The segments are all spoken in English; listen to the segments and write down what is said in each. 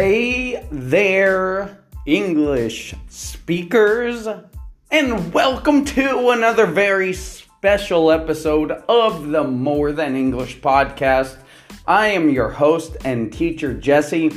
Hey there, English speakers, and welcome to another very special episode of the More Than English podcast. I am your host and teacher, Jesse,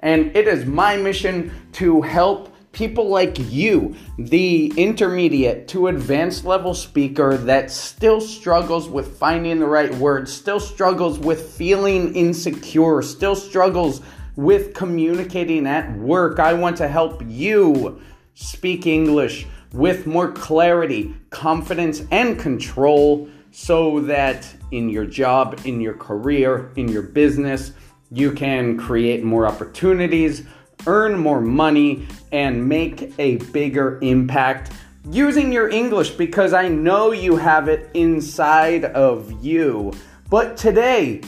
and it is my mission to help people like you, the intermediate to advanced level speaker that still struggles with finding the right words, still struggles with feeling insecure, still struggles with communicating at work. I want to help you speak English with more clarity, confidence, and control so that in your job, in your career, in your business, you can create more opportunities, earn more money, and make a bigger impact using your English because I know you have it inside of you. But today,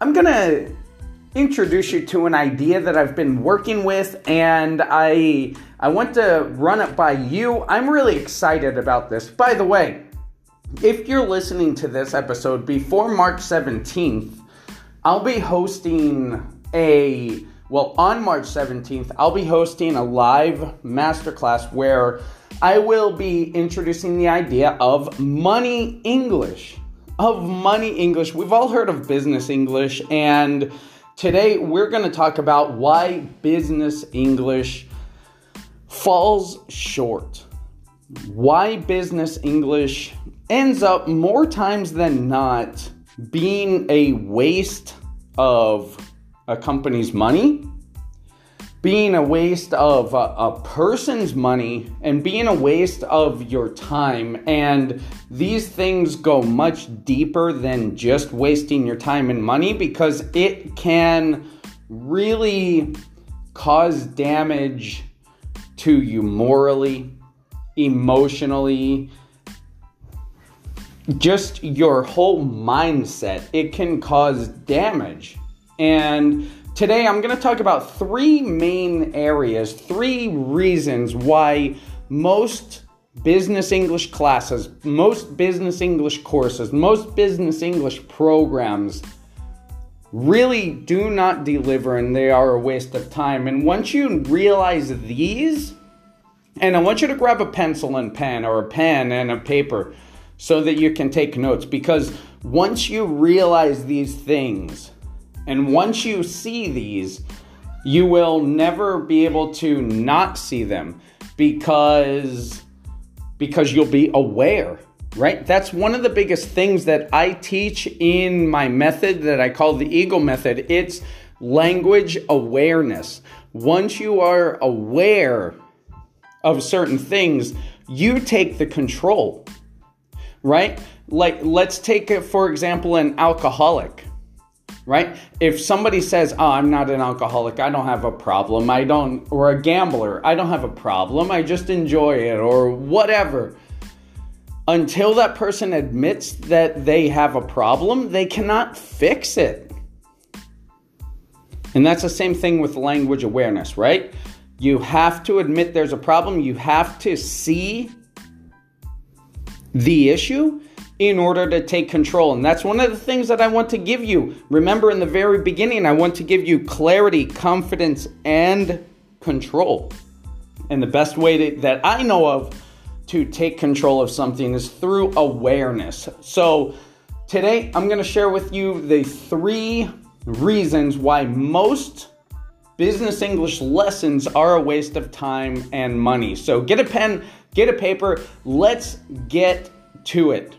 I'm gonna introduce you to an idea that I've been working with and I I want to run it by you. I'm really excited about this. By the way, if you're listening to this episode before March 17th, I'll be hosting a well, on March 17th, I'll be hosting a live masterclass where I will be introducing the idea of money English. Of money English. We've all heard of business English, and today we're going to talk about why business English falls short. Why business English ends up more times than not being a waste of a company's money, being a waste of a, a, person's money, and being a waste of your time. And these things go much deeper than just wasting your time and money because it can really cause damage to you morally, emotionally, just your whole mindset. It can cause damage. And today I'm going to talk about three main areas, three reasons why most business English classes, most business English courses, most business English programs really do not deliver and they are a waste of time. And once you realize these, and I want you to grab a pencil and pen or a pen and a paper so that you can take notes because once you realize these things, and once you see these, you will never be able to not see them because because you'll be aware, right? That's one of the biggest things that I teach in my method that I call the Eagle method. It's language awareness. Once you are aware of certain things, you take the control, right? Like, let's take it, for example, an alcoholic right? If somebody says, "Oh, I'm not an alcoholic. I don't have a problem. I don't or a gambler. I don't have a problem. I just enjoy it or whatever." Until that person admits that they have a problem, they cannot fix it. And that's the same thing with language awareness, right? You have to admit there's a problem. You have to see the issue in order to take control. And that's one of the things that I want to give you. Remember, in the very beginning, I want to give you clarity, confidence, and control. And the best way to, that I know of to take control of something is through awareness. So, today I'm going to share with you the three reasons why most business English lessons are a waste of time and money. So, get a pen, get a paper, let's get to it.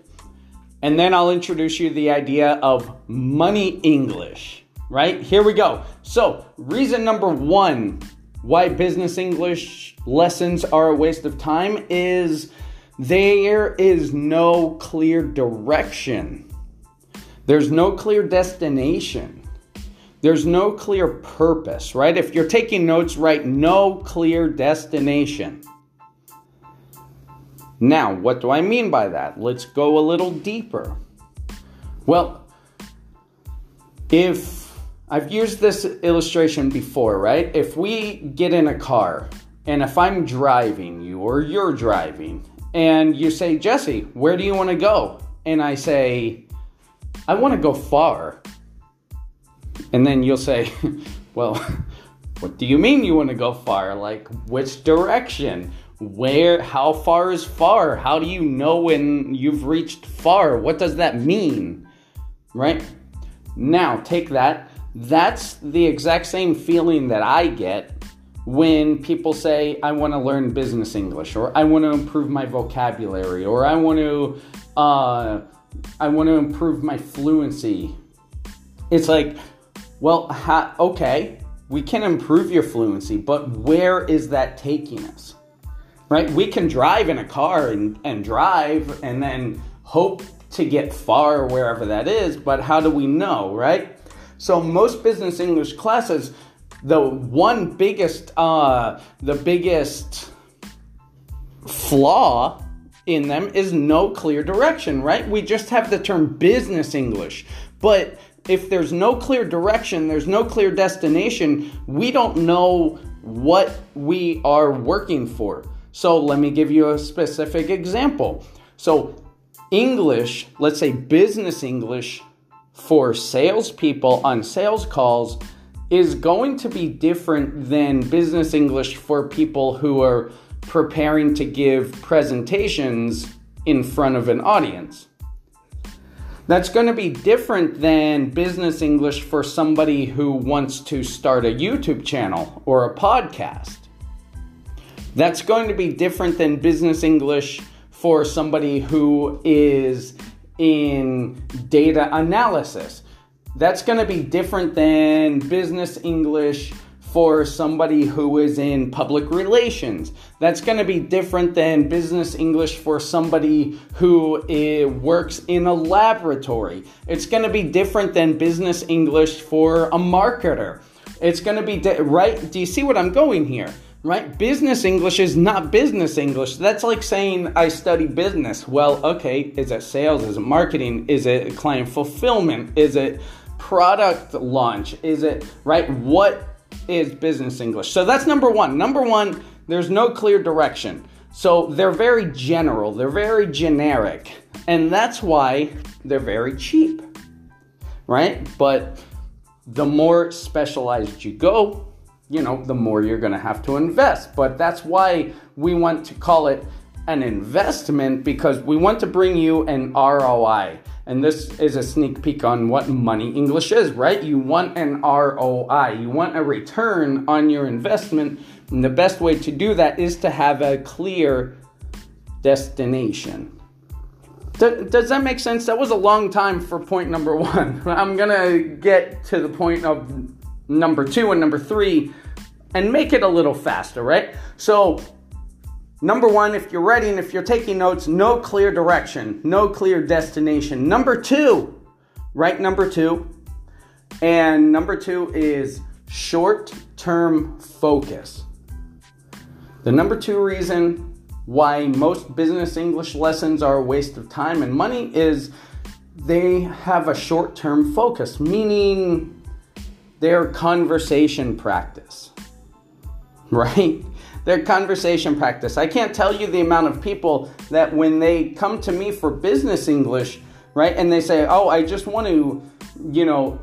And then I'll introduce you to the idea of money English, right? Here we go. So, reason number one why business English lessons are a waste of time is there is no clear direction. There's no clear destination. There's no clear purpose, right? If you're taking notes, write no clear destination. Now, what do I mean by that? Let's go a little deeper. Well, if I've used this illustration before, right? If we get in a car and if I'm driving you or you're driving and you say, Jesse, where do you want to go? And I say, I want to go far. And then you'll say, well, What do you mean you want to go far? Like, which direction? Where, how far is far? How do you know when you've reached far? What does that mean? Right? Now, take that. That's the exact same feeling that I get when people say, I want to learn business English, or I want to improve my vocabulary, or I want to, uh, I want to improve my fluency. It's like, well, ha- okay, we can improve your fluency, but where is that taking us? Right? We can drive in a car and, and drive and then hope to get far wherever that is, but how do we know, right? So most business English classes, the one biggest, uh, the biggest flaw in them is no clear direction, right? We just have the term business English, but if there's no clear direction, there's no clear destination, we don't know what we are working for. So let me give you a specific example. So, English, let's say business English for salespeople on sales calls, is going to be different than business English for people who are preparing to give presentations in front of an audience. That's going to be different than business English for somebody who wants to start a YouTube channel or a podcast. That's going to be different than business English for somebody who is in data analysis. That's going to be different than business English for somebody who is in public relations. That's going to be different than business English for somebody who eh, works in a laboratory. It's going to be different than business English for a marketer. It's going to be, di- right? Do you see what I'm going here? Right? Business English is not business English. That's like saying I study business. Well, okay, is it sales? Is it marketing? Is it client fulfillment? Is it product launch? Is it, right? What is business English. So that's number one. Number one, there's no clear direction. So they're very general, they're very generic, and that's why they're very cheap, right? But the more specialized you go, you know, the more you're gonna have to invest. But that's why we want to call it an investment because we want to bring you an ROI. And this is a sneak peek on what money English is, right? You want an ROI, you want a return on your investment. And the best way to do that is to have a clear destination. Does that make sense? That was a long time for point number one. I'm gonna get to the point of number two and number three and make it a little faster, right? So, Number one, if you're ready and if you're taking notes, no clear direction, no clear destination. Number two, right? Number two. And number two is short term focus. The number two reason why most business English lessons are a waste of time and money is they have a short term focus, meaning they're conversation practice, right? Their conversation practice. I can't tell you the amount of people that when they come to me for business English, right, and they say, "Oh, I just want to, you know,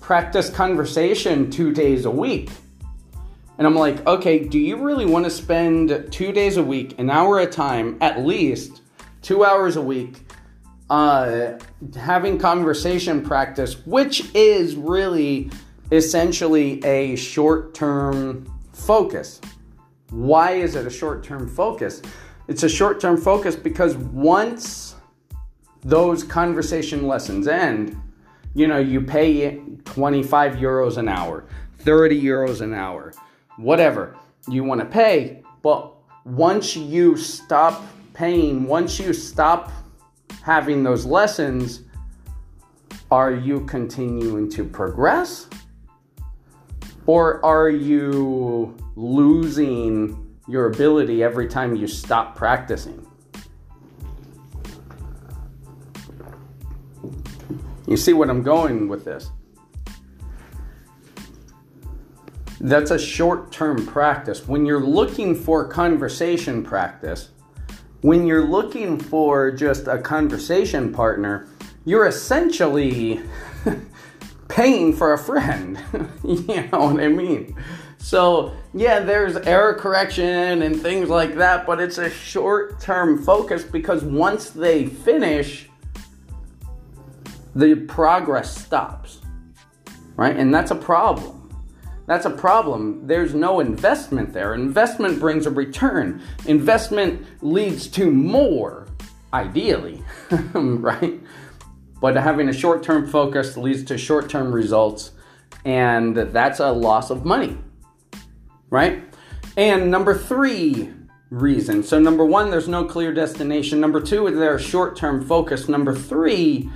practice conversation 2 days a week." And I'm like, "Okay, do you really want to spend 2 days a week, an hour a time, at least 2 hours a week uh, having conversation practice, which is really essentially a short term focus. Why is it a short term focus? It's a short term focus because once those conversation lessons end, you know, you pay 25 euros an hour, 30 euros an hour, whatever you want to pay. But once you stop paying, once you stop having those lessons, are you continuing to progress? Or are you losing your ability every time you stop practicing? You see what I'm going with this? That's a short term practice. When you're looking for conversation practice, when you're looking for just a conversation partner, you're essentially paying for a friend. you know what I mean? So, yeah, there's error correction and things like that, but it's a short term focus because once they finish, the progress stops. Right? And that's a problem. That's a problem. There's no investment there. Investment brings a return. Investment leads to more, ideally, right? But having a short term focus leads to short term results, and that's a loss of money, right? And number three reason. So, number one, there's no clear destination. Number two, they're short term focus. Number three,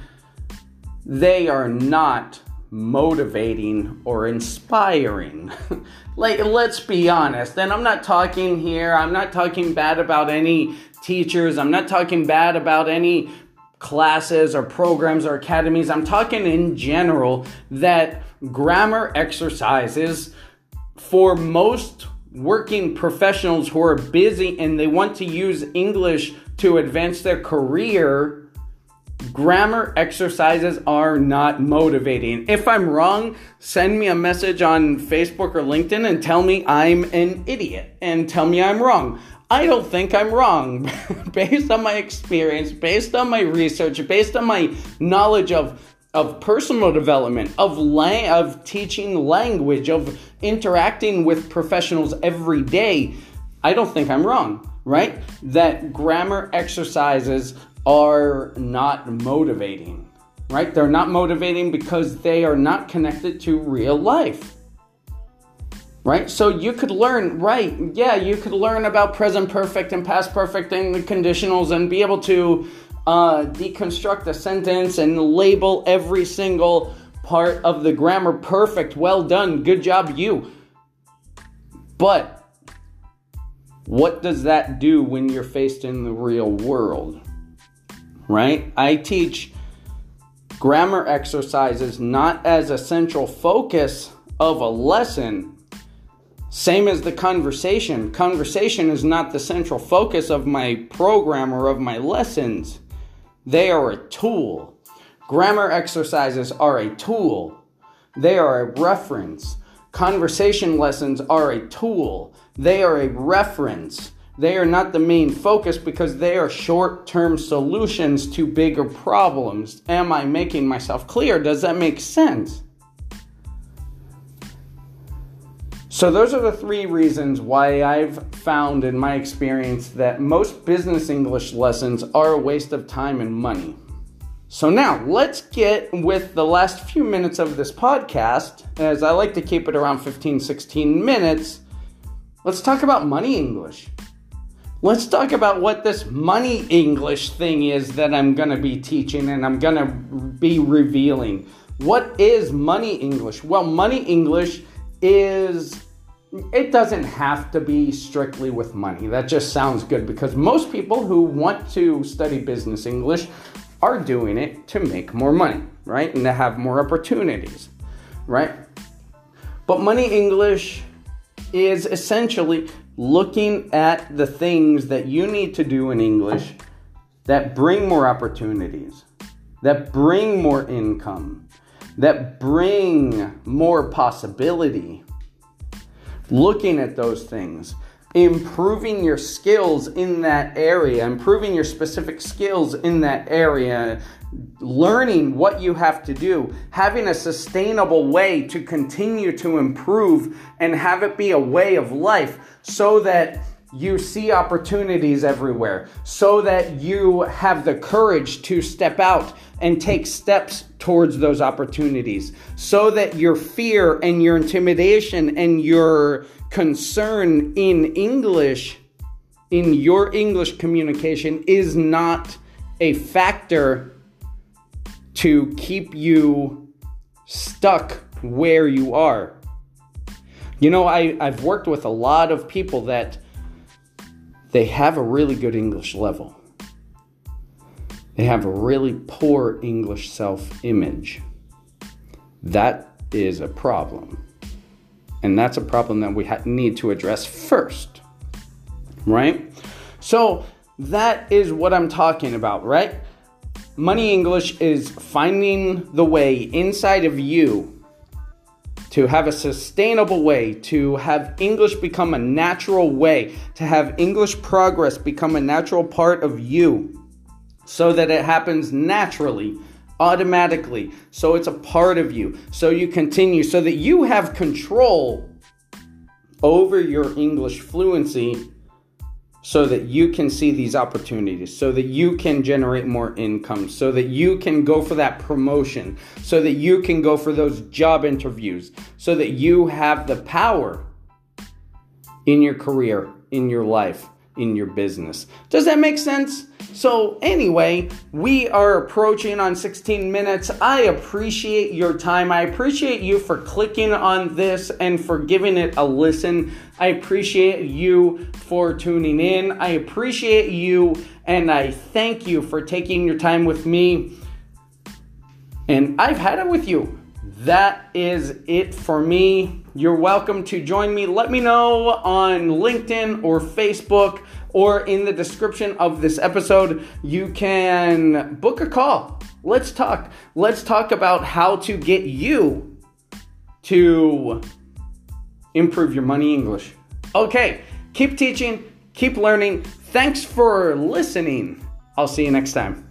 they are not motivating or inspiring. like, let's be honest. And I'm not talking here, I'm not talking bad about any teachers, I'm not talking bad about any classes or programs or academies. I'm talking in general that grammar exercises for most working professionals who are busy and they want to use English to advance their career grammar exercises are not motivating. If I'm wrong, send me a message on Facebook or LinkedIn and tell me I'm an idiot and tell me I'm wrong. I don't think I'm wrong based on my experience, based on my research, based on my knowledge of of personal development, of of teaching language, of interacting with professionals every day. I don't think I'm wrong, right? That grammar exercises are not motivating, right? They're not motivating because they are not connected to real life. Right? So you could learn, right? Yeah, you could learn about present perfect and past perfect and the conditionals and be able to uh, deconstruct a sentence and label every single part of the grammar perfect. Well done. Good job, you. But what does that do when you're faced in the real world? right? I teach grammar exercises not as a central focus of a lesson. Same as the conversation. Conversation is not the central focus of my program or of my lessons. They are a tool. Grammar exercises are a tool. They are a reference. Conversation lessons are a tool. They are a reference. They are not the main focus because they are short term solutions to bigger problems. Am I making myself clear? Does that make sense? So, those are the three reasons why I've found in my experience that most business English lessons are a waste of time and money. So, now let's get with the last few minutes of this podcast, as I like to keep it around 15 16 minutes. Let's talk about money English. Let's talk about what this money English thing is that I'm going to be teaching and I'm going to be revealing. What is money English? Well, money English is it doesn't have to be strictly with money. That just sounds good because most people who want to study business English are doing it to make more money, right? And to have more opportunities, right? But money English is essentially looking at the things that you need to do in English that bring more opportunities, that bring more income, that bring more possibility. Looking at those things, improving your skills in that area, improving your specific skills in that area, learning what you have to do, having a sustainable way to continue to improve and have it be a way of life so that you see opportunities everywhere, so that you have the courage to step out and take steps towards those opportunities, so that your fear and your intimidation and your concern in English, in your English communication, is not a factor to keep you stuck where you are. You know, I, I've worked with a lot of people that they have a really good English level. They have a really poor English self image. That is a problem. And that's a problem that we ha- need to address first. Right? So, that is what I'm talking about, right? Money English is finding the way inside of you to have a sustainable way, to have English become a natural way, to have English progress become a natural part of you so that it happens naturally, automatically, so it's a part of you, so you continue, so that you have control over your English fluency so that you can see these opportunities, so that you can generate more income, so that you can go for that promotion, so that you can go for those job interviews, so that you have the power in your career, in your life, in your business. Does that make sense? So, anyway, we are approaching on 16 minutes. I appreciate your time. I appreciate you for clicking on this and for giving it a listen. I appreciate you for tuning in. I appreciate you and I thank you for taking your time with me. And I've had it with you. That is it for me. You're welcome to join me. Let me know on LinkedIn or Facebook or in the description of this episode. You can book a call. Let's talk. Let's talk about how to get you to improve your money English. Okay, keep teaching, keep learning. Thanks for listening. I'll see you next time.